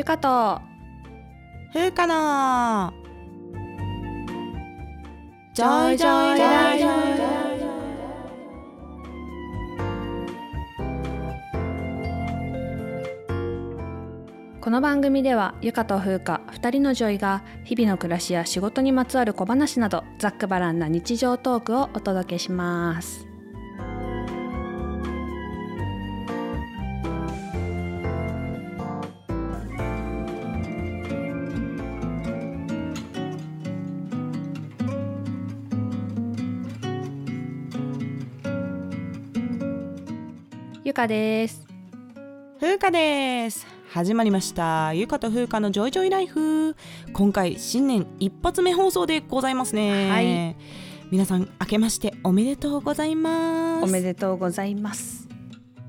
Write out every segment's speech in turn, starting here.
ゆかと。ふうかの。ジョイジョイラジオこの番組ではゆかとふうか2人のジョイが日々の暮らしや仕事にまつわる小話などざっくばらんな日常トークをお届けしますゆかです。ふうかです。始まりました。ゆかとふうかのジョイジョイライフ。今回新年一発目放送でございますね。はい。皆さん明けましておめでとうございます。おめでとうございます。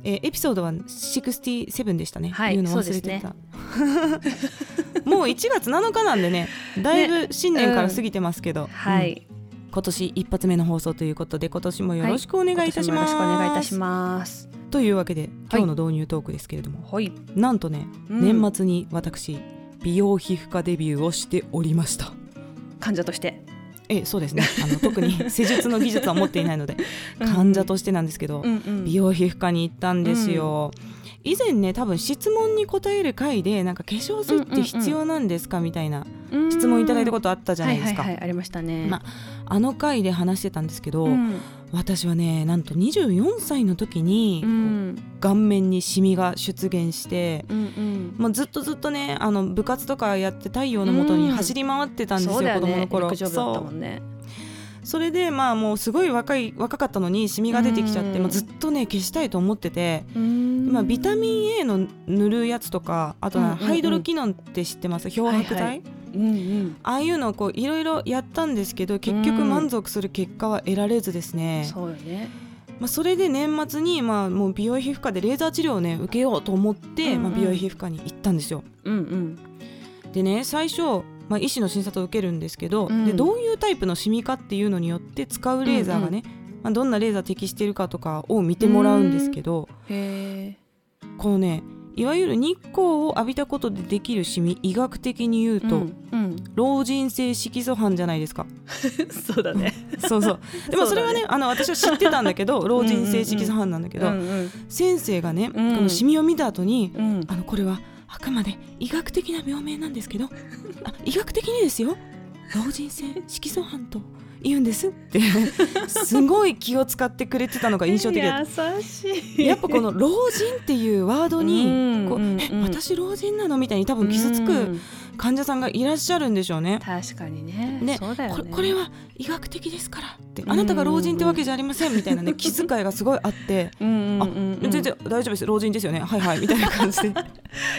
えーエピソードは67でしたね、はい言うの忘れてた、もう1月7日なんでねだいぶ新年から過ぎてますけど、はい、うん。今年一発目の放送ということで今年もよろしくお願いいたします、今年もよろしくお願いいたしますというわけで今日の導入トークですけれども、はい、なんとね、うん。年末に私美容皮膚科デビューをしておりました。患者として。えそうですね。あの特に施術の技術は持っていないので患者としてなんですけど、うんうん。美容皮膚科に行ったんですよ、以前ね多分質問に答える回でなんか化粧水って必要なんですかみたいな質問いただいたことあったじゃないですか、はいはいはいありましたね、まあの回で話してたんですけど、うん私はねなんと24歳の時に、うん。顔面にシミが出現して、うんうん。もうずっとずっとねあの部活とかやって太陽のもとに走り回ってたんですよ、そうだよね。子供の頃。そうね。それでまあもうすごい若い若かったのにシミが出てきちゃって、ずっとね消したいと思ってて、うん。まあ、ビタミン A の塗るやつとかあとハイドロキノンって知ってます？漂白剤、はい。はいうんうん。ああいうのをこういろいろやったんですけど結局うん満足する結果は得られずですね、そうよね。まあ、それで年末にまあもう美容皮膚科でレーザー治療をね受けようと思って、うんうん。まあ、美容皮膚科に行ったんですよ。うんうん。でね最初、まあ、医師の診察を受けるんですけど、うん。でどういうタイプのシミかっていうのによって使うレーザーがね、まあ、どんなレーザー適しているかとかを見てもらうんですけど、へこのねいわゆる日光を浴びたことでできるシミ医学的に言うえと、うんうん。老人性色素斑じゃないですか。そうだね。そうそう。でもそれはねあの私は知ってたんだけど 老人性色素斑なんだけど、うんうん先生がね、うん。このシミを見た後に、うん。あのこれはあくまで医学的な病名なんですけどあ医学的にですよ。老人性色素斑と言うんですって。すごい気を使ってくれてたのが印象的だ優しい。やっぱこの老人っていうワードに、うんこううんうん。え私老人なの？みたいに多分傷つくうん患者さんがいらっしゃるんでしょうね。確かにね。ねね。これは医学的ですから。ってうんあなたが老人ってわけじゃありませんみたいなね 気遣いがすごいあって。あ全然大丈夫です。老人ですよね。はいはい。みたいな感じで。い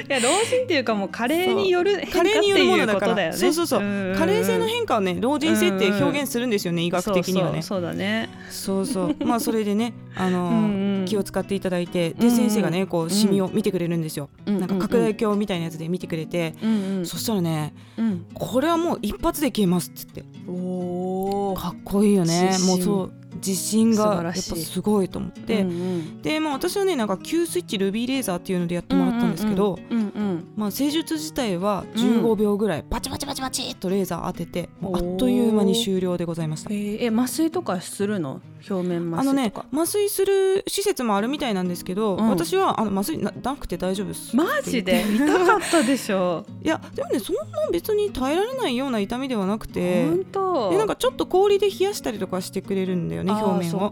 や老人っていうかもう加齢による変化っていうことだよね。そうそうそう。加齢性の変化をね老人性って表現するんですよね医学的にはね。そうだね。そうそう。まあそれでねあのうんうん。気を使っていただいてで先生がねこうシミを見てくれるんですよ。うん。なんか拡大鏡みたいなやつで見てくれて。うんうん。そしたらねうん。これはもう一発で消えますっつって。おおかっこいいよね。もうそう自信がやっぱすごいと思って。うんうん。でまあ私はねなんか Q スイッチルビーレーザーっていうのでやってもらったんですけどうんうんまあ、施術自体は15秒ぐらいバチバチバチバチっとレーザー当ててもうあっという間に終了でございました。えーえ麻酔とかするの？表面麻あのね麻酔する施設もあるみたいなんですけど、うん。私はあの麻酔ななくて大丈夫ですマジで？痛かったでしょ？いやでもねそんな別に耐えられないような痛みではなくて本当。でなんかちょっと氷で冷やしたりとかしてくれるんだよね表面を。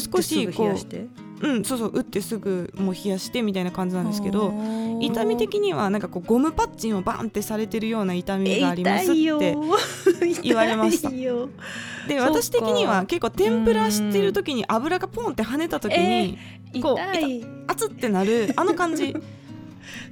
少しすぐ冷やして。うんそうそう打ってすぐもう冷やしてみたいな感じなんですけど痛み的にはなんかこうゴムパッチンをバンってされてるような痛みがありますって言われました。で私的には結構天ぷらしてる時に油がポンって跳ねた時にこう熱ってなるあの感じ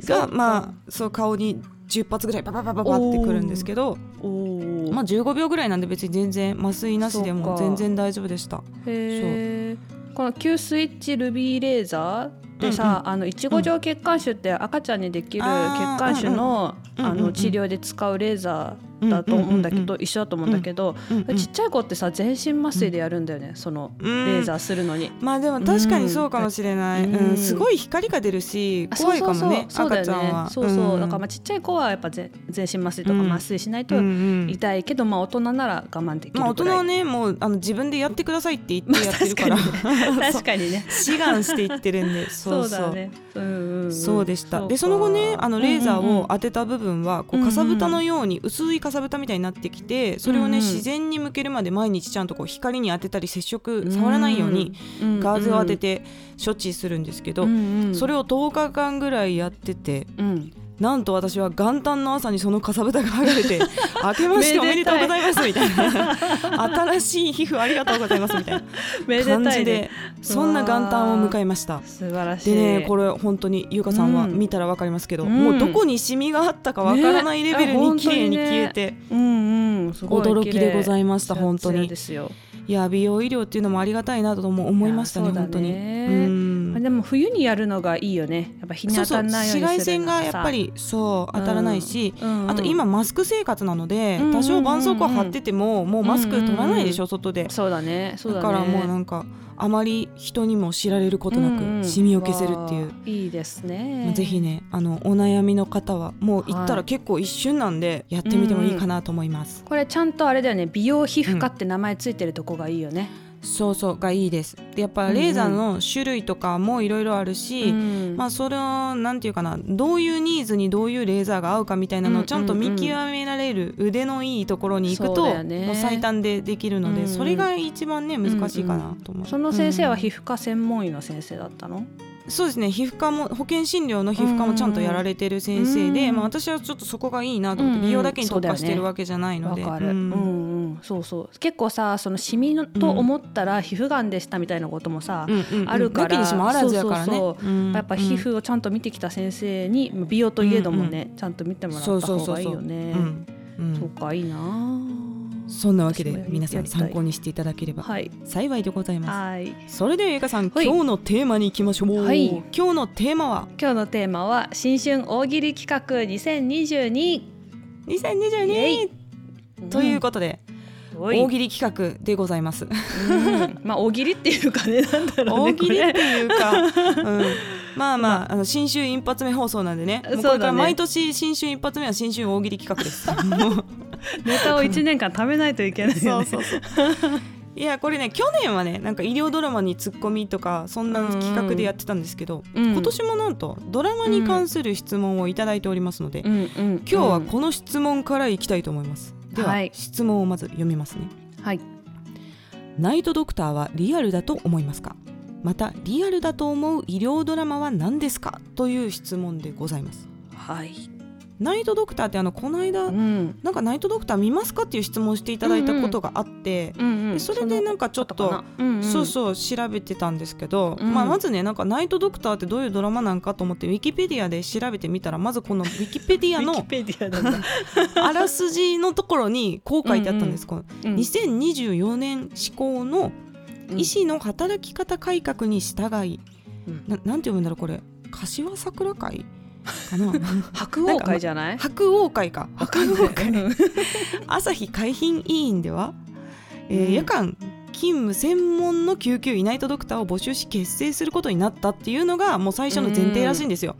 が まあそう顔に10発ぐらいバババババってくるんですけどまあ15秒ぐらいなんで別に全然麻酔なしでも全然大丈夫でした。へー。この Q スイッチルビーレーザーでさ、あのいちご状血管腫って赤ちゃんにできる血管腫の,、うんうんうんうんうん。あの治療で使うレーザーだと思うんだけうんうんど、一緒だと思うんだけど、うんうんちっちゃい子ってさ全身麻酔でやるんだよね、そのうん。レーザーするのに。まあでも確かにそうかもしれない、うん。うん。すごい光が出るしあ怖いかもねそうそうそう。赤ちゃんは。そうだよね。そうそう、ん。だからまあちっちゃい子はやっぱ全全身麻酔とかうん。麻酔しないとうんうん。痛いけど、まあ大人なら我慢できるぐらい、まあ大人はねもうあの自分でやってくださいって言ってやってるから、確かにね。志願していってるんで。そうそう。だね。うんうんうんそうでした。かでその後ねあのレーザーを当てた部分はこうかさぶたのように薄いかさぶたみたいになってきてそれをね自然に向けるまで毎日ちゃんとこう光に当てたり接触触らないようにうん。ガーゼを当てて処置するんですけどそれを、を10日間ぐらいやっててうん、なんと私は元旦の朝にそのかさぶたが剥がれて「明けましておめでとうございます」みたいな「新しい皮膚ありがとうございます」みたいな 感じでそんな元旦を迎えました。素晴らしい。でねこれ本当に優香さんはうん。見たらわかりますけど、うん。もうどこにシミがあったかわからないレベルねに綺麗に消えて、驚きでございいました本当に。ですよ。いや美容医療っていうのもありがたいなとも思いましたね本当に。ねうんでも冬にやるのがいいよね。やっぱ日に当たらないように紫外線するのさ。がやっぱりそう当たらないし、うん。うんあと今マスク生活なので、うんうんうんうん。多少絆創膏貼っててももうマスク取らないでしょ、外で。そうだね。そうだね。だからもうなんかあまり人にも知られることなうんうん。くシミを消せるっていう、わあいいですね。まあぜひねあのお悩みの方はもう行ったら結構一瞬なんでやってみてもいいかなと思います、これちゃんとあれだよね。美容皮膚科って名前ついてるとこがいいよね、そうそうがいいです。でやっぱレーザーの種類とかもいろいろあるし、うん。まあそれをなんていうかなどういうニーズにどういうレーザーが合うかみたいなのをちゃんと見極められる腕のいいところに行くと、ね。もう最短でできるので、うん。それが一番ね難しいかなと思う、その先生はうん。皮膚科専門医の先生だったの、そうですね。皮膚科も保険診療の皮膚科もちゃんとやられてる先生で、うん。まあ、私はちょっとそこがいいなと思って、うんうん。美容だけに特化してるわけじゃないので、そうそう結構さそのシミのと思ったら皮膚がんでしたみたいなこともさ、うんあるからからね。やっぱ皮膚をちゃんと見てきた先生に美容といえどもね、ちゃんと見てもらった方がいいよね。うんうんそうかいいな。あそんなわけで皆さん参考にしていただければ。はい。幸いでございます。はい。それではゆかさん、はい。今日のテーマに行きましょう。はい。今日のテーマは？今日のテーマは新春大喜利企画2022イエ2022イ。ということで、おい大喜利企画でございます。うん。まあ大喜利っていうかねなんだろうね大喜利っていうか、うん、まあまああ。の新春一発目放送なんでね。もうこれから毎年新春一発目は新春大喜利企画です。ネタを1年間貯めないといけないよね。そうそうそう。いやこれね去年はねなんか医療ドラマにツッコミとかそんな企画でやってたんですけど、うん。今年もなんとドラマに関する質問をいただいておりますので、うん。うん。今日はこの質問からいきたいと思います。では、はい。質問をまず読みますね。はい。ナイトドクターはリアルだと思いますか？またリアルだと思う医療ドラマは何ですか？という質問でございます。はいナイトドクターってあのこの間、うん。なんかナイトドクター見ますかっていう質問をしていただいたことがあって、うんうんでそれでなんかちょっとうんうん。そうそう調べてたんですけど、うんまあ、まずねなんかナイトドクターってどういうドラマなんかと思ってウィキペディアで調べてみたらまずこのウィキペディアの あらすじのところにこう書いてあったんです。このうん2024年施行のうん。医師の働き方改革に従い、うん。ななんて読むんだろうこれ。柏桜会？かな。白鸚会じゃない？白鸚会か。わかんない。うん 朝日海浜医院では、えーうん。夜間勤務専門の救急医ナイトドクターを募集し結成することになったっていうのがもう最初の前提らしいんですよ。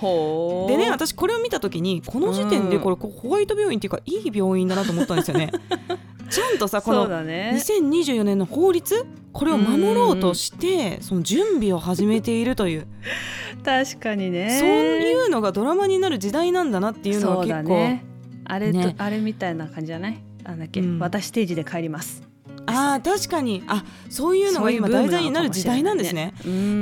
ほう。でね私これを見た時にこの時点でこれこうホワイト病院っていうかいい病院だなと思ったんですよね。ちゃんとさこのだね。2024年の法律これを守ろうとしてその準備を始めているという。確かにね。そういうのがドラマになる時代なんだなっていうのは結構、ね。あれと、ね。あれみたいな感じじゃない？なんだっけ、うん。私定時で帰りますああ確かに。あそういうのが今題材になる時代なんですね。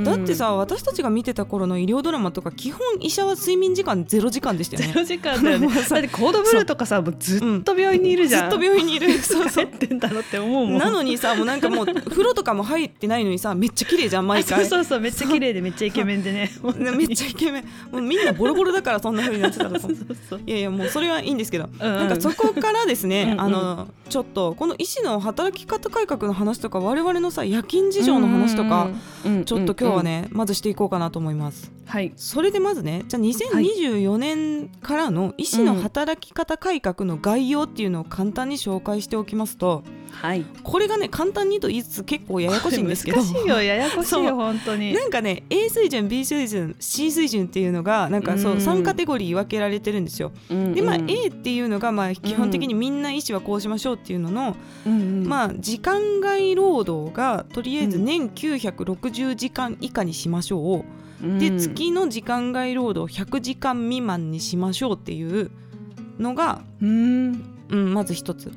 だってさ私たちが見てた頃の医療ドラマとか基本医者は睡眠時間ゼロ時間でしたよね。ゼロ時間だよね。だってコードブルーとかさもうずっと病院にいるじゃん、ずっと病院にいる。そうそう。帰ってんだろって思うもん。なのにさもうなんかもう風呂とかも入ってないのにさめっちゃ綺麗じゃん毎回。あそうそうそうめっちゃ綺麗でめっちゃイケメンでね。ね めっちゃイケメン。もうみんなボロボロだからそんな風になってたら そうそうそう。いやいやもうそれはいいんですけど、うんうん。なんかそこからですねうんうん。あのちょっとこの医師の働き方改革の話とか我々のさ夜勤事情の話とか、ちょっと今日はね、まずしていこうかなと思います。はい。それでまずねじゃあ2024年からの医師の働き方改革の概要っていうのを簡単に紹介しておきますとはい。これがね簡単にと言いつつ結構ややこしいんですけど。難しいよややこしいよ本当に。なんかね A 水準 B 水準 C 水準っていうのがなんかそううん。3カテゴリー分けられてるんですよ。でまあ A っていうのがまあ基本的にみんな医師はこうしましょうっていうののまあ時間外労働がとりあえず年960時間以下にしましょう。で月の時間外労働100時間未満にしましょうっていうのが、うん。うん、まず一つ。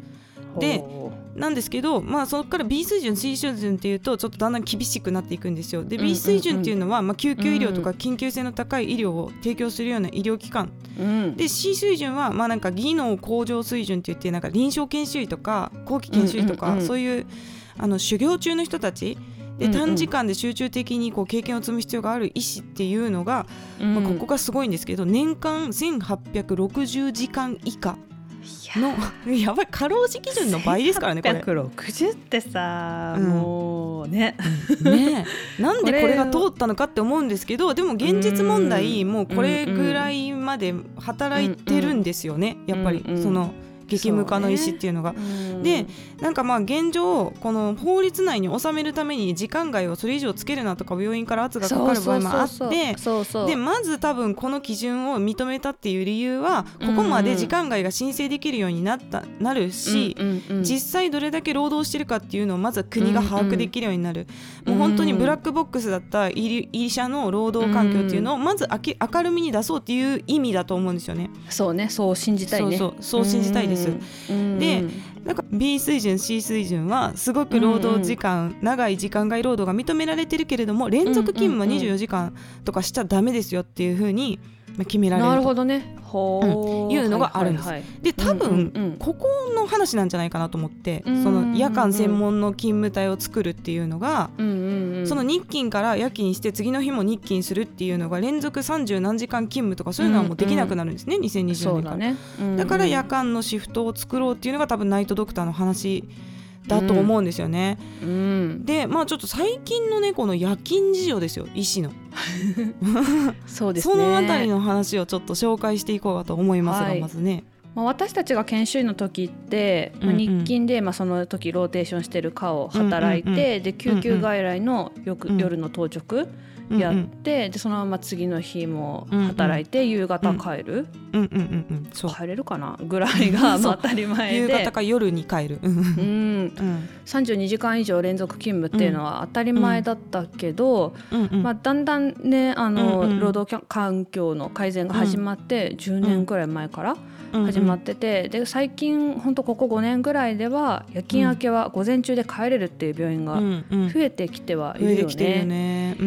でほなんですけど、まあ、そこから B 水準 C 水準っていうとちょっとだんだん厳しくなっていくんですよ。で B 水準っていうのは、まあ、救急医療とか緊急性の高い医療を提供するような医療機関。ううん。で C 水準は、まあ、なんか技能向上水準って言ってなんか臨床研修医とか後期研修医とか、そういうあの修行中の人たち。で短時間で集中的にこう経験を積む必要がある医師っていうのが、まあ、ここがすごいんですけど年間1860時間以下のや。ばい過労死基準の倍ですからねこれ。160ってさ、うん。もうね。ね。え なんでこれが通ったのかって思うんですけどでも現実問題うんもうこれぐらいまで働いてるんですよねやっぱりその激務化の医師っていうのが。でなんかまあ現状この法律内に収めるために時間外をそれ以上つけるなとか病院から圧がかかる場合もあってでまず多分この基準を認めたっていう理由はここまで時間外が申請できるようになったなるし、うんうんうん実際どれだけ労働してるかっていうのをまずは国が把握できるようになる、もう本当にブラックボックスだった医医者の労働環境っていうのをまず明け明るみに出そうっていう意味だと思うんですよね。そうね。そう信じたいね。そうそう。そう信じたいですうん。でなんか B 水準 C 水準はすごく労働時間、長い時間外労働が認められてるけれども連続勤務はうんうんうん24時間とかしちゃダメですよっていうふうにまあ決められると。なるほどね。ほう、いうのがあるんですはい。はいで多分、うんうんうん。ここの話なんじゃないかなと思って、うんその夜間専門の勤務帯を作るっていうのが、うんうんうん。その日勤から夜勤して次の日も日勤するっていうのが連続30何時間勤務とかそういうのはもうできなくなるんですね、2020年から。だね、うんうん。だから夜間のシフトを作ろうっていうのが多分ナイトドクターの話だと思うんですよね。うん。でまあちょっと最近のねこの夜勤事情ですよ。医師の、そうですね。そのあたりの話をちょっと紹介していこうかと思いますが、はい。まずね。まあ、私たちが研修医の時って、まあ、日勤で、まあ、その時ローテーションしてる科を働いて、で救急外来のよく、うん。夜の当直やって、でそのまま次の日も働いて、夕方帰る、うんうんうんうん。そう。帰れるかな？ぐらいがまあ当たり前夕で方か夜に帰る。うんうん、うん。32時間以上連続勤務っていうのは当たり前だったけど、うんうん。まあ、だんだんねあの、うんうん労働環境の改善が始まって、10年ぐらい前から始まってて、で最近本当ここ5年ぐらいでは夜勤明けは午前中で帰れるっていう病院がうんうん増えてきてはいるよてきてるよね。ね。うん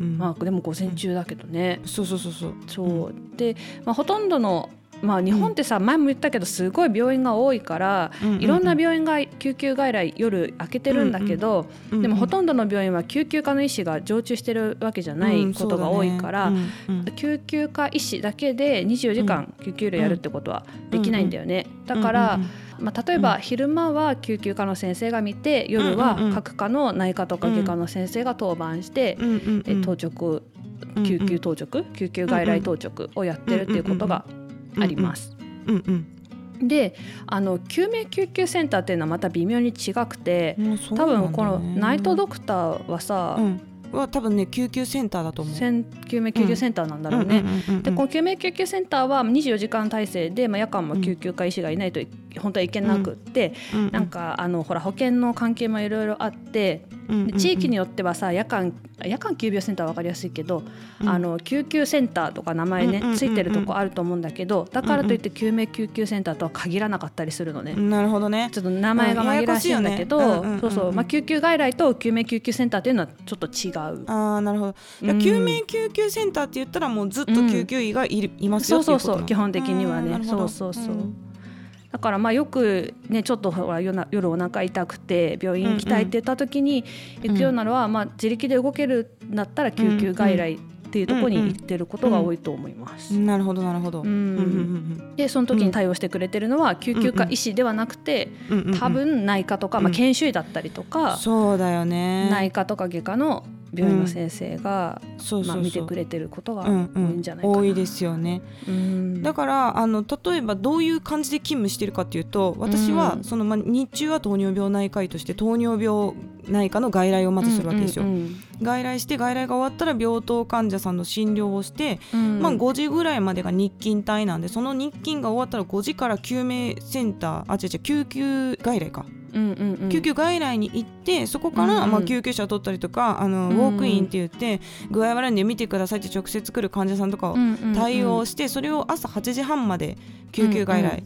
うんまあ、でも午前中だけどね、そうそうそうそう。そうで、まあ、ほとんどの、まあ、日本ってさ、前も言ったけどすごい病院が多いから、うんうんうんいろんな病院が救急外来夜開けてるんだけど、うんでもほとんどの病院は救急科の医師が常駐してるわけじゃないことが多いから、うんそうだね救急科医師だけで24時間救急医療やるってことはできないんだよね、だから、まあ、例えば昼間は救急科の先生が見て夜はうんうんうん各科の内科とか外科の先生が当番して、うんうんうんえ当直救急当直、救急外来当直をやってるっていうことがあります。うんうん。であの救命救急センターっていうのはまた微妙に違くてもうそう多分このナイトドクターはさ、うん。は多分ね救急センターだと思う。救命救急センターなんだろうね。うん。うんうんうんでこの救命救急センターは24時間体制で、まあ、夜間も救急科医師がいないとい本当はいけなくって、うん。うん。なんかあのほら保険の関係もいろいろあって地域によってはさ夜間夜間急病センターは分かりやすいけど、うん。あの救急センターとか名前ね、ついてるとこあると思うんだけどだからといって救命救急センターとは限らなかったりするのね。なるほどね。ちょっと名前が紛らわしいんだけど、そうそう、まあ、救急外来と救命救急センターっていうのはちょっと違う。ああなるほど。救命救急センターって言ったらもうずっと救急医がいる、いますよっていうそうそう基本的にはね。そうそうそう、んだからまあよくねちょっとほら夜お腹痛くて病院行きたいって言った時に行くようなのは、まあ自力で動けるんだったら救急外来っていうところに行ってることが多いと思います。なるほどなるほど。でその時に対応してくれてるのは救急科医師ではなくて多分内科とか、うんまあ、研修医だったりとか、そうだよね。内科とか外科の病院の先生が、まあ、見てくれてることが多うんうん。いんじゃないかな。多いですよね。うん。だからあの例えばどういう感じで勤務してるかっていうと私は、うん。そのまあ日中は糖尿病内科医として糖尿病内科の外来をまずするわけですよ。うん外来して外来が終わったら病棟患者さんの診療をして、うん。まあ、5時ぐらいまでが日勤帯なんでその日勤が終わったら5時から救命センターあ違う違う救急外来か、うんうんうん。救急外来に行ってそこから、うんうんまあ、救急車を取ったりとかあの、うんウォークインって言って具合悪いんで見てくださいって直接来る患者さんとかをうんうんうん。対応して、それを朝8時半まで救急外来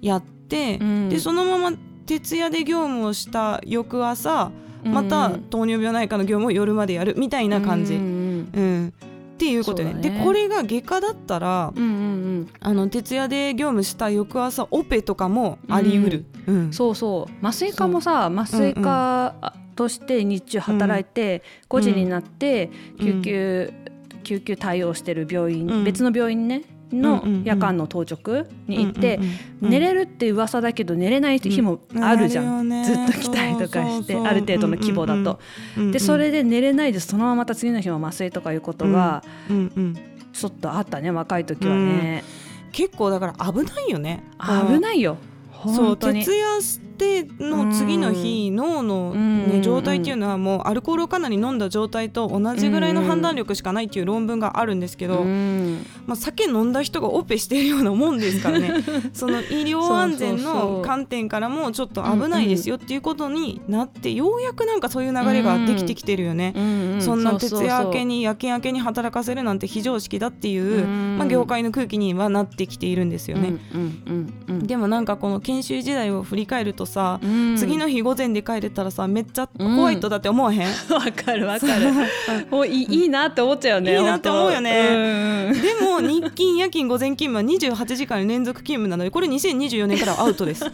やって、うん。でそのまま徹夜で業務をした翌朝また糖尿病内科の業務を夜までやるみたいな感じ。うんうんうん。っていうことね。ね。でこれが外科だったらうんうんうん。あの徹夜で業務した翌朝オペとかもあり得る、うん。そうそう。麻酔科もさ麻酔科として日中働いて、5時になって救急、救急対応してる病院、うん。別の病院ねの夜間の当直に行って、寝れるって噂だけど寝れない日もあるじゃん、ずっと来たりとかしてある程度の規模だと。でそれで寝れないでそのまままた次の日も麻酔とかいうことがちょっとあったね若い時はね、結構だから危ないよね。危ないよそう徹夜しての次の日、脳の、ね、うん。状態っていうのはもうアルコールをかなり飲んだ状態と同じぐらいの判断力しかないっていう論文があるんですけど、うん。まあ、酒飲んだ人がオペしているようなもんですからね。その医療安全の観点からもちょっと危ないですよっていうことになってようやくなんかそういう流れができてきてるよね。うんうんそんな徹夜明けに、に夜勤明けに働かせるなんて非常識だっていう、うん。まあ、業界の空気にはなってきているんですよね。でもなんかこの研修時代を振り返るとさ、うん。次の日午前で帰れたらさめっちゃ怖いとだって思わへん、わかるわかる。もう。いいいいなって思っちゃうよねいいなって思うよね。でも日勤夜勤午前勤務は28時間連続勤務なのでこれ2024年からはアウトです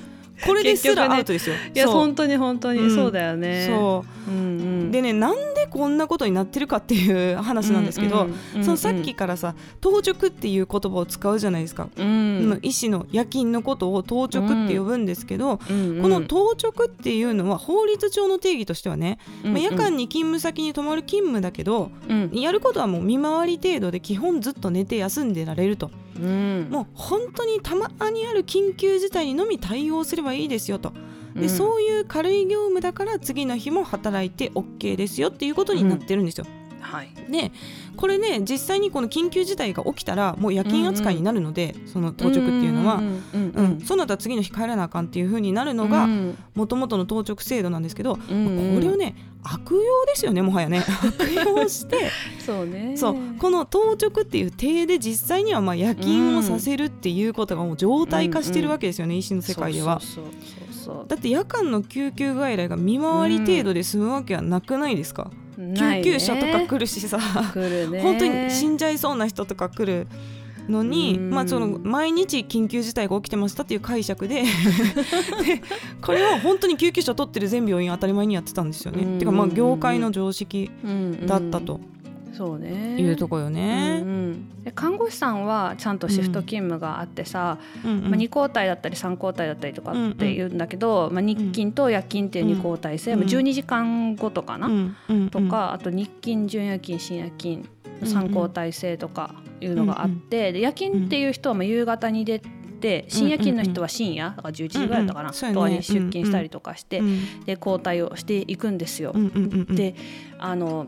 これですらアウトですよ、いや本当に本当に、うん。そうだよね。そう。うんうん。でねなんでこんなことになってるかっていう話なんですけど、うんうんそのさっきからさ当直っていう言葉を使うじゃないですか、うん。医師の夜勤のことを当直って呼ぶんですけど、うんうん。この当直っていうのは法律上の定義としてはね、うん。まあ、夜間に勤務先に泊まる勤務だけど、うん。やることはもう見回り程度で基本ずっと寝て休んでられるとうん。もう本当にたまにある緊急事態にのみ対応すればいいですよと。で、うん。そういう軽い業務だから次の日も働いて OK ですよっていうことになってるんですよ。はい。でこれね実際にこの緊急事態が起きたらもう夜勤扱いになるので、その当直っていうのは。うんううんん、そうなったら次の日帰らなあかんっていう風になるのがうん。もともとの当直制度なんですけど、うんうん。これをね悪用ですよねもはやね。悪用して。そうね。そう。この当直っていう体で実際にはまあ夜勤をさせるっていうことがもう常態化してるわけですよね、医師の世界では。そうそうそうそうだって夜間の救急外来が見回り程度で済むわけはなくないですか、ないね救急車とか来るしさ、ね。本当に死んじゃいそうな人とか来るのに、うん。まあ、その毎日緊急事態が起きてましたっていう解釈で。でこれは本当に救急車取ってる全病院当たり前にやってたんですよね。うん。てかまあ業界の常識だったとそうね。いうとこよね。うんうん。で看護師さんはちゃんとシフト勤務があってさ、うんうん。まあ、2交代だったり3交代だったりとかっていうんだけど、まあ、日勤と夜勤っていう2交代制、うんまあ12時間ごとかな、うんうんとかあと日勤準夜勤深夜勤3交代制とかいうのがあって、で夜勤っていう人はまあ夕方に出て深夜勤の人は深夜だから11時ぐらいだったかな、うんうん。とかに出勤したりとかして、うん。で交代をしていくんですよ。うんうんうんうん。であの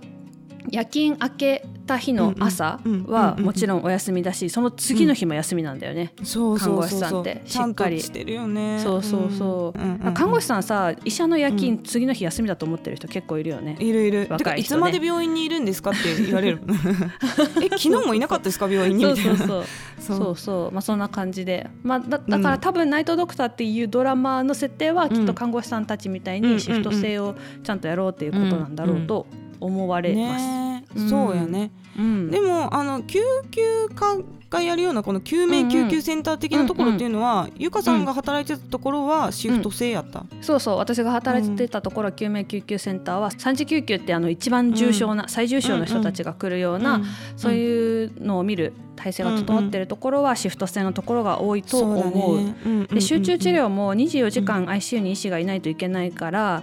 夜勤明けた日の朝うんうんはもちろんお休みだしその次の日も休みなんだよね。そうそうそう看護師さんってしっかり。としてるよね。そうそうそう、んんん。ん看護師さんさ医者の夜勤、次の日休みだと思ってる人結構いるよね。いるいる。てかいつ若い人ねまで病院にいるんですかって言われる。え昨日もいなかったですか病院に？そうみたいな。そうそう。そう。そうまあそんな感じで、まあ、だだから多分「ナイトドクター」っていうドラマの設定はきっと看護師さんたちみたいにシフト制をちゃんとやろうっていうことなんだろうと思われます。ね。うんそうやね。うん。でもあの救急科回やるようなこの救命救急センター的なところっていうのは、ゆかさんが働いてたところはシフト制やった、そうそう。私が働いてたところ救命救急センターは三次救急ってあの一番重症な、最重症の人たちが来るような、そういうのを見る体制が整っているところはシフト制のところが多いと思う。で集中治療も24時間 ICU に医師がいないといけないから、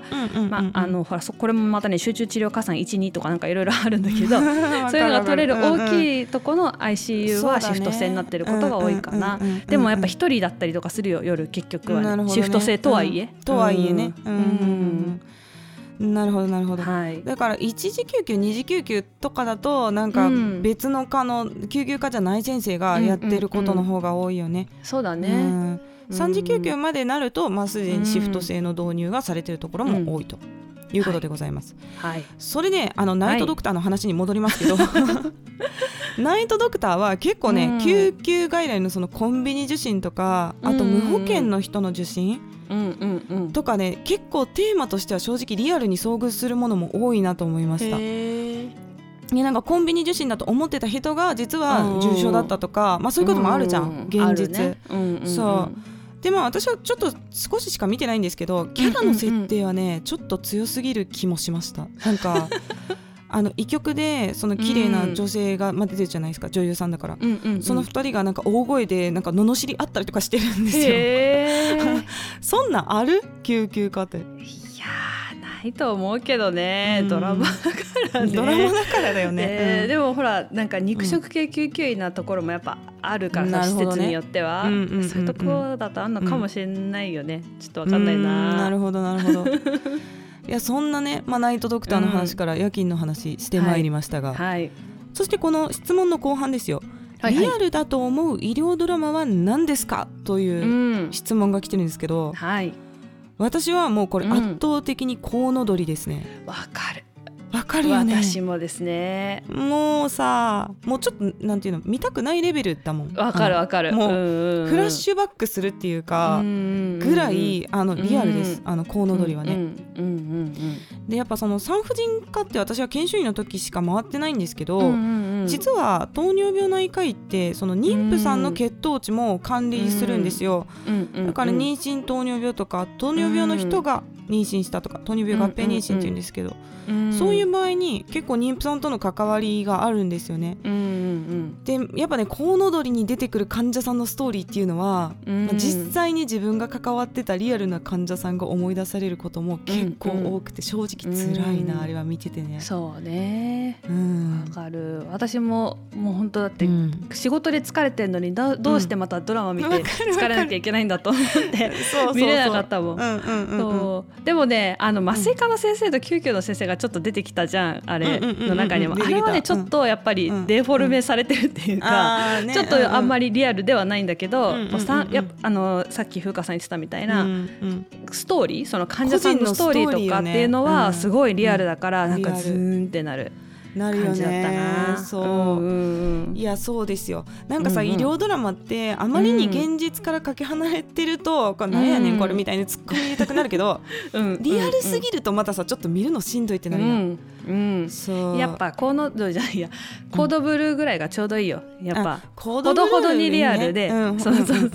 まああのほらそこれもまたね集中治療加算12とかなんかいろいろあるんだけど そういうのが取れる大きいとこの ICU はシフト制になってることが多いかな。でもやっぱ一人だったりとかするよ夜結局は、ね、シフト制とはいえ。とはいえね。うんなるほどなるほど、はい、だから一次救急二次救急とかだとなんか別の科の救急科じゃない先生がやってることの方が多いよね。うんうんうん、そうだね、うん、3次救急までなると、まあ、すでにシフト制の導入がされてるところも多いと。いうことでございます。はい、それであのナイトドクターの話に戻りますけど、はい、ナイトドクターは結構ね、うん、救急外来のそのコンビニ受診とかあと無保険の人の受診、とかね結構テーマとしては正直リアルに遭遇するものも多いなと思いました。いやなんかコンビニ受診だと思ってた人が実は重症だったとか、まあ、そういうこともあるじゃん、現実。ね。そう。でまあ私はちょっと少ししか見てないんですけどキャラの設定はね、ちょっと強すぎる気もしました。なんか あの医局でその綺麗な女性が、まあ、出てるじゃないですか女優さんだから、その2人がなんか大声でなんか罵り合ったりとかしてるんですよ。そんなんある？救急科って。いやないと思うけどね、うん、ドラマだからね。ドラマだからだよね。えーうん、でもほらなんか肉食系救急医なところもやっぱあるからさ、施設によっては、そういうところだとあんのかもしれないよね、ちょっとわかんないな。なるほどなるほど。いやそんなね、まあ、ナイトドクターの話から夜勤の話してまいりましたが、うん。はい。はい、そしてこの質問の後半ですよ、はいはい、リアルだと思う医療ドラマは何ですか？という質問が来てるんですけど、うんはい、私はもうこれ圧倒的にコウノドリですね。わ、うん、かるわかるよね。私もですね。もうさもうちょっとなんていうの見たくないレベルだもん。わかるわかる。もうフラッシュバックするっていうかぐらいあのリアルです。あのコウノドリはね。でやっぱその産婦人科って私は研修医の時しか回ってないんですけど実は糖尿病内科医ってその妊婦さんの血糖値も管理するんですよ。だから妊娠糖尿病とか糖尿病の人が妊娠したとか糖尿病合併妊娠っていうんですけど、そういう場合に結構妊婦さんとの関わりがあるんですよね。でやっぱねコウノドリに出てくる患者さんのストーリーっていうのは、まあ、実際に自分が関わってたリアルな患者さんが思い出されることも結構多くて正直辛いな、あれは見ててね。そうね。わ、うん、かる。私ももう本当だって、仕事で疲れてるのにどどうしてまたドラマ見て疲れなきゃいけないんだと思って見れなかったもん。そう。でもねあの麻酔科の先生と救急の先生がちょっと出てきたじゃんあれの中にも。あれはねちょっとやっぱりデフォルメされてるっていうか、ちょっとあんまりリアルではないんだけど、さやあのさっき風花さん言ってたみたいな、ストーリーその患者さんのストーリーとかっていうのはすごいリアルだから、なんかズーンってなる。な。るよね。そう、うんうん、いやそうですよ。なんかさ、うんうん、医療ドラマってあまりに現実からかけ離れてると、うん、何やねんこれみたいに突っ込み入れたくなるけど、うん、リアルすぎるとまたさちょっと見るのしんどいってなるやん、うん、そう。やっぱコードじゃないや。コードブルーぐらいがちょうどいいよ。やっぱ、ほどほどにリアルで、そうそうそう。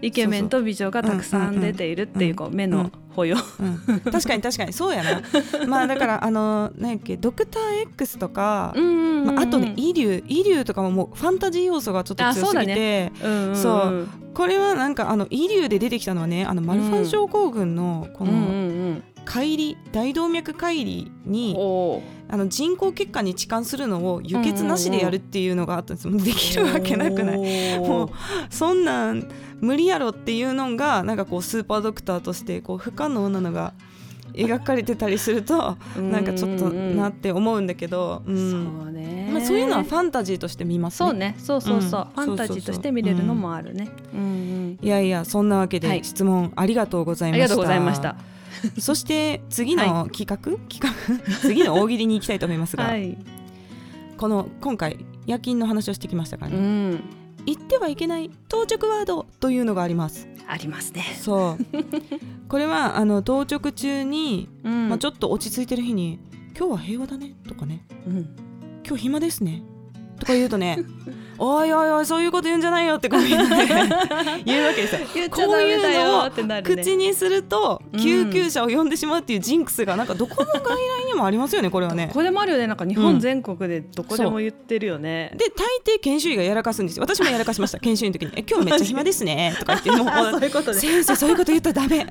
イケメンと美女がたくさん出ているっていうこう目の保養、うん、確かに確かに。そうやな。まあだからあの何やっけドクター X とか、まあ、あとねイリュウイリュウとかももうファンタジー要素がちょっと強すぎて。そう、これはなんかあのイリュウで出てきたのはねあのマルファン症候群のこの、うんうんうん乖離大動脈解離にあの人工血管に置換するのを輸血なしでやるっていうのがあったんです、うんうん、できるわけなくない。もうそんなん無理やろっていうのがなんかこうスーパードクターとしてこう不可能なのが描かれてたりするとなんかちょっとなって思うんだけど、うん、そうね、まあ、そういうのはファンタジーとして見ますね。そうね。そうそうそう、ファンタジーとして見れるのもあるね。いやいやそんなわけで質問ありがとうございました。ありがとうございました。そして次の企画、はい、企画？次の大喜利に行きたいと思いますが、はい、この今回夜勤の話をしてきましたからね、うん、言ってはいけない当直ワードというのがあります。ありますね。そう。これはあの当直中に、うん、まあ、ちょっと落ち着いてる日に「今日は平和だね」とかね、うん、今日暇ですね」とか言うとね おいおいおいそういうこと言うんじゃないよってこうい 言うわけですよ。言っちゃダメだよってなるね。口にするとうん救急車を呼んでしまうっていうジンクスがなんかどこの外来にもありますよねこれはね。こ。こでもあるよね。なんか日本全国でどこでも言ってるよね、で大抵研修医がやらかすんですよ。私もやらかしました研修医の時に「え今日めっちゃ暇ですね」とか言ってもう そういうことで先生そういうこと言ったらダメ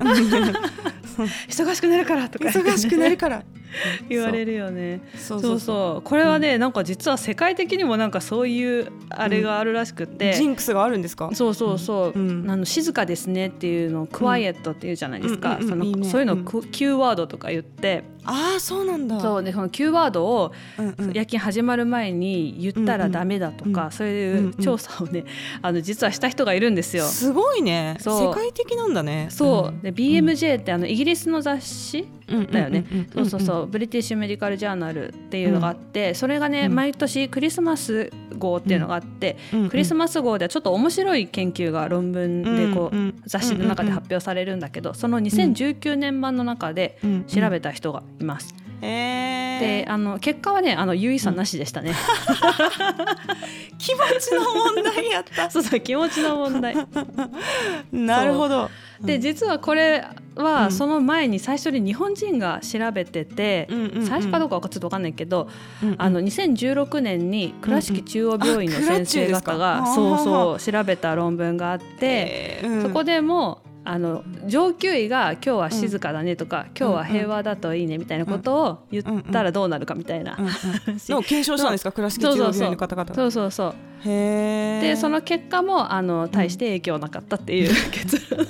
忙しくなるからとか。忙しくなるから。言われるよね。そそうそう。これはね、なんか実は世界的にもなんかそういうあれがあるらしくって、ジンクスがあるんですか？そうそうそう、うん。あの静かですねっていうのをクワイエットっていうじゃないですか、うんうんうんそのそういうのをうんク Q ワードとか言って、ああそうなんだ。そう。でその Q ワードをうんうん。夜勤始まる前に言ったらダメだとか、うんそういう調査をねあの実はした人がいるんですよ。すごいね。そう。世界的なんだね。そう。で BMJ ってあのイギリスの雑誌うんだよね、そうそうそう、ブリティッシュ・メディカル・ジャーナルっていうのがあって、それがね、うん毎年クリスマス号っていうのがあって、クリスマス号ではちょっと面白い研究が論文でこう、雑誌の中で発表されるんだけど、その2019年版の中で調べた人がいます。へでえあの結果はねあの有意差なしでしたね。気持ちの問題やった。そうそう気持ちの問題。なるほど。で実はこれはうん。その前に最初に日本人が調べてて、うんうんうん。最初かどうかはちょっと分かんないけど、うんうん。あの2016年に倉敷中央病院の先生方倉がそうそう調べた論文があって、えー。うん。そこでもあの上級医が「今日は静かだね」とか「今日は平和だといいね」みたいなことを言ったらどうなるかみたいなのを検証したんですか？倉敷中央病院の方々。そうそうそう。へえでその結果もあの大して影響なかったっていう結論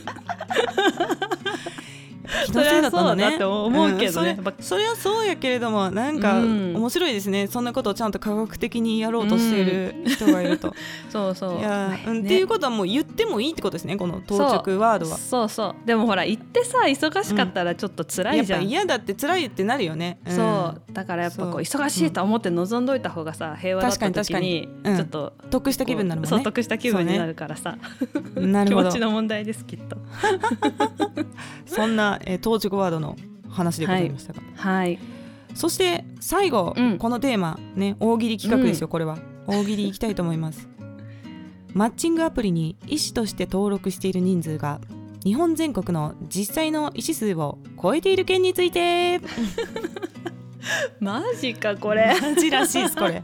気のせいだったんだね。そりゃそうだって思うけどね。んそれそれはそうやけれどもなんかうん。面白いですね、そんなことをちゃんと科学的にやろうとしている人がいると、そうそう。いや、ねうんっていうことはもう言ってもいいってことですねこの当直ワードは。そうそう。でもほら行ってさ忙しかったらちょっと辛やっぱいじゃん、嫌だって辛いってなるよね、ん。そう。だからやっぱこう忙しいと思って望んどいた方がさ平和だった時にちょっと得した気分になるもんね。そう得した気分になるからさ、気なるほど。持ちの問題ですきっと。そんな、えー、当直ワードの話でございましたが、はい。そして最後、うん。このテーマね大喜利企画ですよ、これは。大喜利いきたいと思います。マッチングアプリに医師として登録している人数が日本全国の実際の医師数を超えている件について。マジかこれ。マジらしいですこれ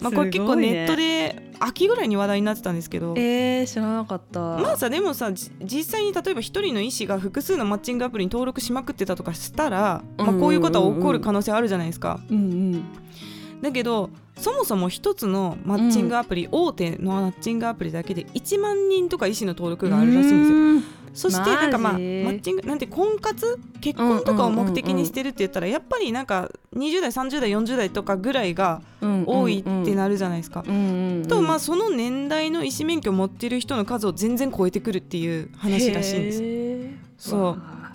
まあこれ結構ネットで秋ぐらいに話題になってたんですけど。えー、知らなかった。まあさでもさじ実際に例えば一人の医師が複数のマッチングアプリに登録しまくってたとかしたら、まあ、こういうことは起こる可能性あるじゃないですか。うんうんだけどそもそも一つのマッチングアプリ、大手のマッチングアプリだけで1万人とか医師の登録があるらしいんですよ。うん。そしてなんかまあマッチングなんて婚活？結婚とかを目的にしてるって言ったらやっぱりなんか20代30代40代とかぐらいがうん多いってなるじゃないですか。うんうんうんとまあその年代の医師免許を持ってる人の数を全然超えてくるっていう話らしいんです。そう。わ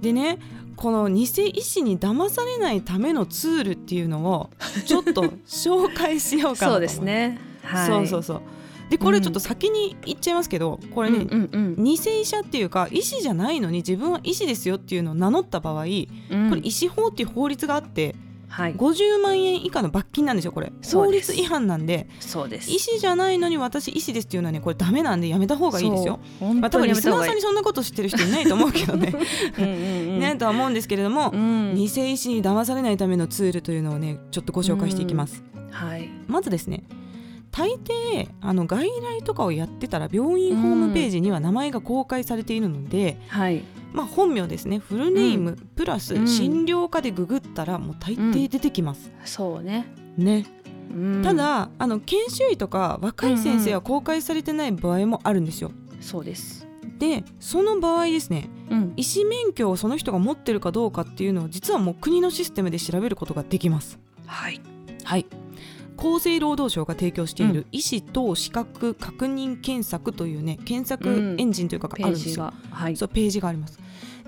でねこの偽医師に騙されないためのツールっていうのをちょっと紹介しようあかなと思そうですね。はい。そうそうそう。でこれちょっと先に言っちゃいますけど、これね、うんうん。偽医者っていうか医師じゃないのに自分は医師ですよっていうのを名乗った場合、うん。これ医師法っていう法律があってはい。50万円以下の罰金なんですよこれ。法律違反なんで。そうです。医師じゃないのに私医師ですっていうのはねこれダメなんでやめた方がいいですよ。まあ、多分リスナーさんにそんなこと知ってる人いないと思うけどね。うんうんうん。ねとは思うんですけれども、うん。偽医師に騙されないためのツールというのをねちょっとご紹介していきます。はい。まずですね大抵あの外来とかをやってたら病院ホームページには名前が公開されているので、はいまあ、本名ですね。フルネーム、プラスうん。診療科でググったらもう大抵出てきます。そうね。ね、うん。ただあの研修医とか若い先生は公開されてない場合もあるんですよ。そうです。でその場合ですねうん。医師免許をその人が持ってるかどうかっていうのを実はもう国のシステムで調べることができます。はい。はい厚生労働省が提供しているうん。医師等資格確認検索というね検索うん。エンジンというかあるんですよ。がはい。そうページがあります。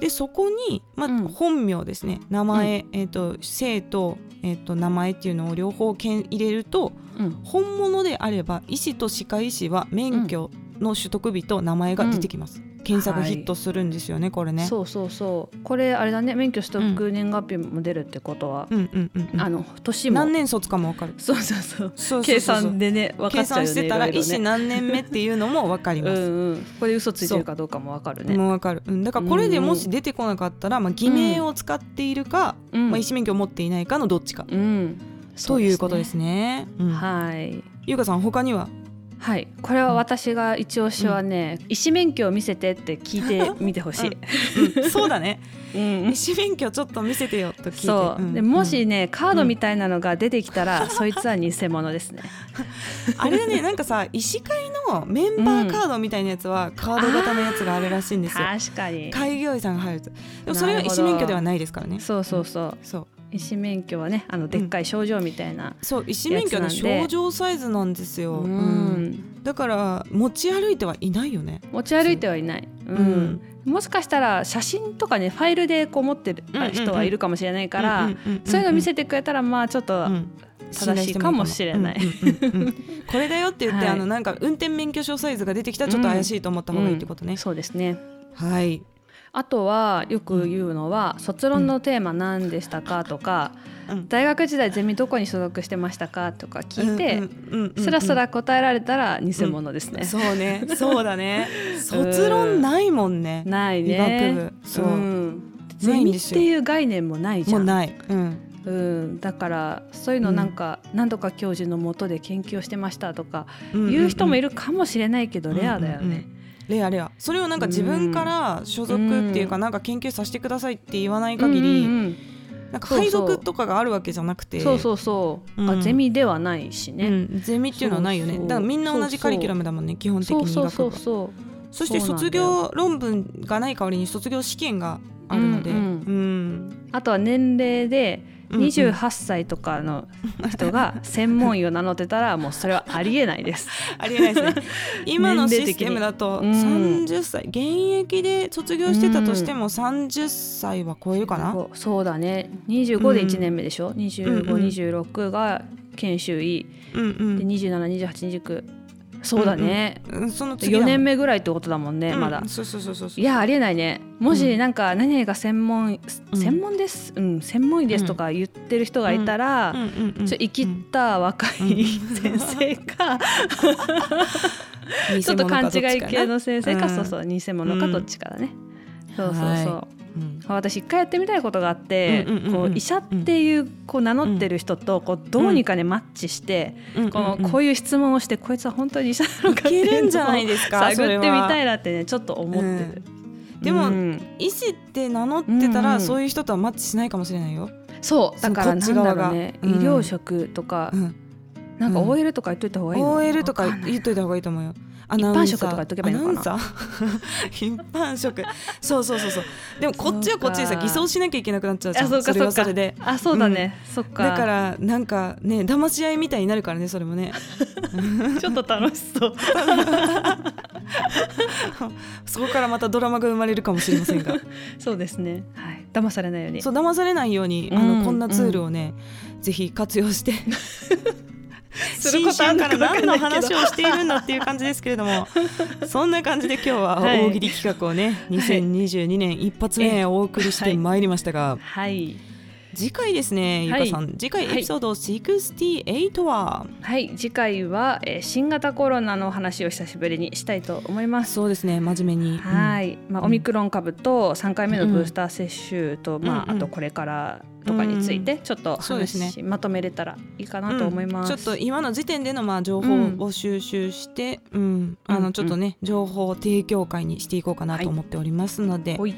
でそこに、まあうん。本名ですね。名前、えー、と姓と,、えー、と名前っていうのを両方けん入れるとうん。本物であれば医師と歯科医師は免許の取得日と名前が出てきます。検索ヒットするんですよね、これね。そうそうそう。これあれだね。免許取得年月日も出るってことは、うんうんうんうん。あの年も。何年卒かもわかる。そうそうそう。そうそうそう。計算でね分か計っちゃうよね算してたら医師何年目っていうのもわかります。うんうん。これ嘘ついてるかどうかも分かるね。もう。わかる、うん、だからこれでもし出てこなかったら、まあ、偽名を使っているか、うん。まあ、医師免許を持っていないかのどっちか、うん。ということですね。うん。はい。ゆうかさん他には？はい。これは私が一押しはね、医師免許を見せてって聞いてみてほしい、うん。そうだね。うん。医師免許ちょっと見せてよと聞いて。そう、ん。でもしねカードみたいなのが出てきたら、そいつは偽物ですね。うん。あれだね なんかさ医師会のメンバーカードみたいなやつはカード型のやつがあるらしいんですよ、確かに。開業医さんが入ると。でもそれは医師免許ではないですからね。そうそうそう。そう医師免許はねあのでっかい症状みたいな、そう医師免許の症状サイズなんですよ、うん。うん。だから持ち歩いてはいないよね。持ち歩いてはいない、うん。もしかしたら写真とかねファイルでこう持ってるうんうんうん。人はいるかもしれないから、うんうんうんうんそういうの見せてくれたらまあちょっと、うん。正しいかもしれない。うんうんうんうん。これだよって言って、はい。あのなんか運転免許証サイズが出てきたらちょっと怪しいと思った方がいいってことね、そうですね。はいあとはよく言うのは、卒論のテーマ何でしたかとか、うん。大学時代ゼミどこに所属してましたかとか聞いて、うんうんうんうんスラスラ答えられたら偽物ですね、そうね。そうだね。卒論ないもんね。ないね。部そう、ん。ゼミっていう概念もないじゃもうんない、うん、うん、だからそういうのなんか、何度か教授のもとで研究をしてましたとかうんうんうん。言う人もいるかもしれないけど、レアだよね。レアレア。それをなんか自分から所属っていうか、なんか研究させてくださいって言わない限り、うん。うんなんか配属とかがあるわけじゃなくてそうそうそう、うん。あゼミではないしね、うん、ゼミっていうのはないよね。だからみんな同じカリキュラムだもんね基本的に医そうそうそう。そして卒業論文がない代わりに卒業試験があるので、うんうん。あとは年齢でうんうん28歳とかの人が専門医を名乗ってたらもうそれはありえないです。ありえないですね。今のシステムだと年齢的に30歳、現役で卒業してたとしても30歳は超えるかな、そうそうだね25で1年目でしょ、うん。うん2526が研修医。うんうん。で272829そうだね、うんその次だも4ん年目ぐらいってことだもんね、うん。まだ。そうそうそうそういやありえないね。もしなんか何々が専門、うん。専門です、うん、専門医ですとか言ってる人がいたら、ちょ生きった若い先生か、うん。ちょっと勘違い系の先生か、うん。そうそう偽物かどっちかだね、そうそうそう、はう。ん私一回やってみたいことがあって、こう医者っていうこう名乗ってる人とこうどうにかねマッチして、このこういう質問をしてこいつは本当に医者なのかっていけるいうのをんじゃないですか探ってみたいなってねちょっと思ってる、でも、うん。医師って名乗ってたら、うん。そういう人とはマッチしないかもしれないよ。そう。だからなんだろうね、医療職とか、うん。なんかうん。OL とか言っといた方がいいの、OL とか言っといた方がいいと思うよ。ア一ナウンサー。とか言っとけばいいのかな？一般職。そうそうそうそう。でもこっちはこっちでさ偽装しなきゃいけなくなっちゃうじゃあん。れそうかそうか。はそれで。あそうだね、そっか。だからなんかね騙し合いみたいになるからねそれもね。ちょっと楽しそう。そこからまたドラマが生まれるかもしれませんが。そうですね。はい。騙されないように。そう騙されないようにあうん。のこんなツールをね、ぜひ活用して することあんのから何の話をしているんだっていう感じですけれどもそんな感じで今日ははい。大喜利企画をね、2022年一発目お送りしてまいりましたが、はい次回ですねゆかさん、次回エピソード68は、はい。次回は、えー新型コロナの話を久しぶりにしたいと思います。そうですね真面目に、はい、まあ、うんオミクロン株と3回目のブースター接種と、まあ、うんうん。あとこれからとかについてちょっとそうですね。話まとめれたらいいかなと思います。うんちょっと今の時点でのまあ情報を収集して、うん。あうん。のちょっとね、情報提供会にしていこうかなと思っておりますので、ほい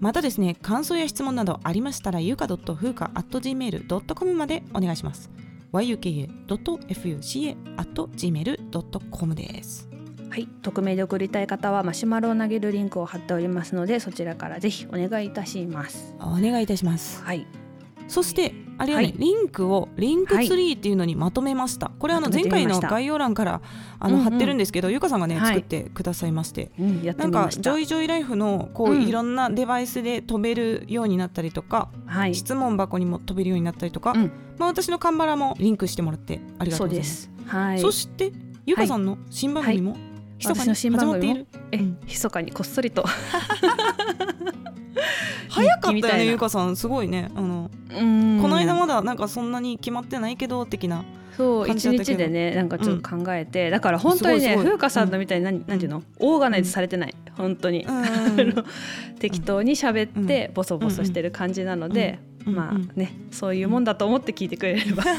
またですね感想や質問などありましたらゆか .fuka.gmail.com までお願いします。yuka.fuca.gmail.com です。はい、匿名で送りたい方はマシュマロを投げるリンクを貼っておりますのでそちらからぜひお願いいたします。お願いいたします。はい、そしてあれはね、はい。リンクをリンクツリーっていうのにまとめました、これあの前回の概要欄からあのうんうん。貼ってるんですけど、ゆかさんがね、はい。作ってくださいまして。うん、なんか。ジョイジョイライフのこう、うん。いろんなデバイスで飛べるようになったりとか、はい、質問箱にも飛べるようになったりとか、うん。まあ、私のカンバラもリンクしてもらってありがとそうございます。す。はい、そしてゆかさんの新番組も、密かに始まっている？え、うん。密かにこっそりと。早かったよねゆうかさん。すごいね。あの、うんこの間まだなんかそんなに決まってないけど的なそう一日でねなんかちょっと考えて、だから本当にね風花さんのみたいに何,、なんていうの？オーガナイズされてない。本当に、うん。あの適当に喋ってボソボソしてる感じなので、うん。まうん。あねそういうもんだと思って聞いてくれれば、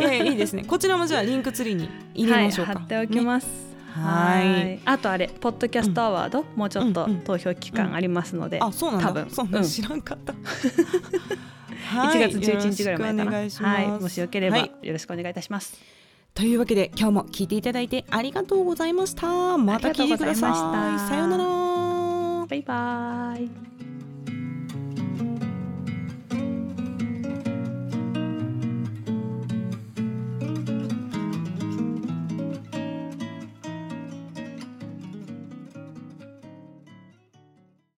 いやいやいいですね。こちらもじゃあリンクツリーに入れましょうか、はい、貼っておきます、はい。あとあれポッドキャストアワード、もうちょっとうんうん投票期間ありますので、あそうなんだ。多分。そんなうん。知らんかった、1月11日ぐらい前かな。はい、もしよければはいよろしくお願いいたします、というわけで今日も聞いていただいてありがとうございました。また。聞いてください。さようなら。バイバイ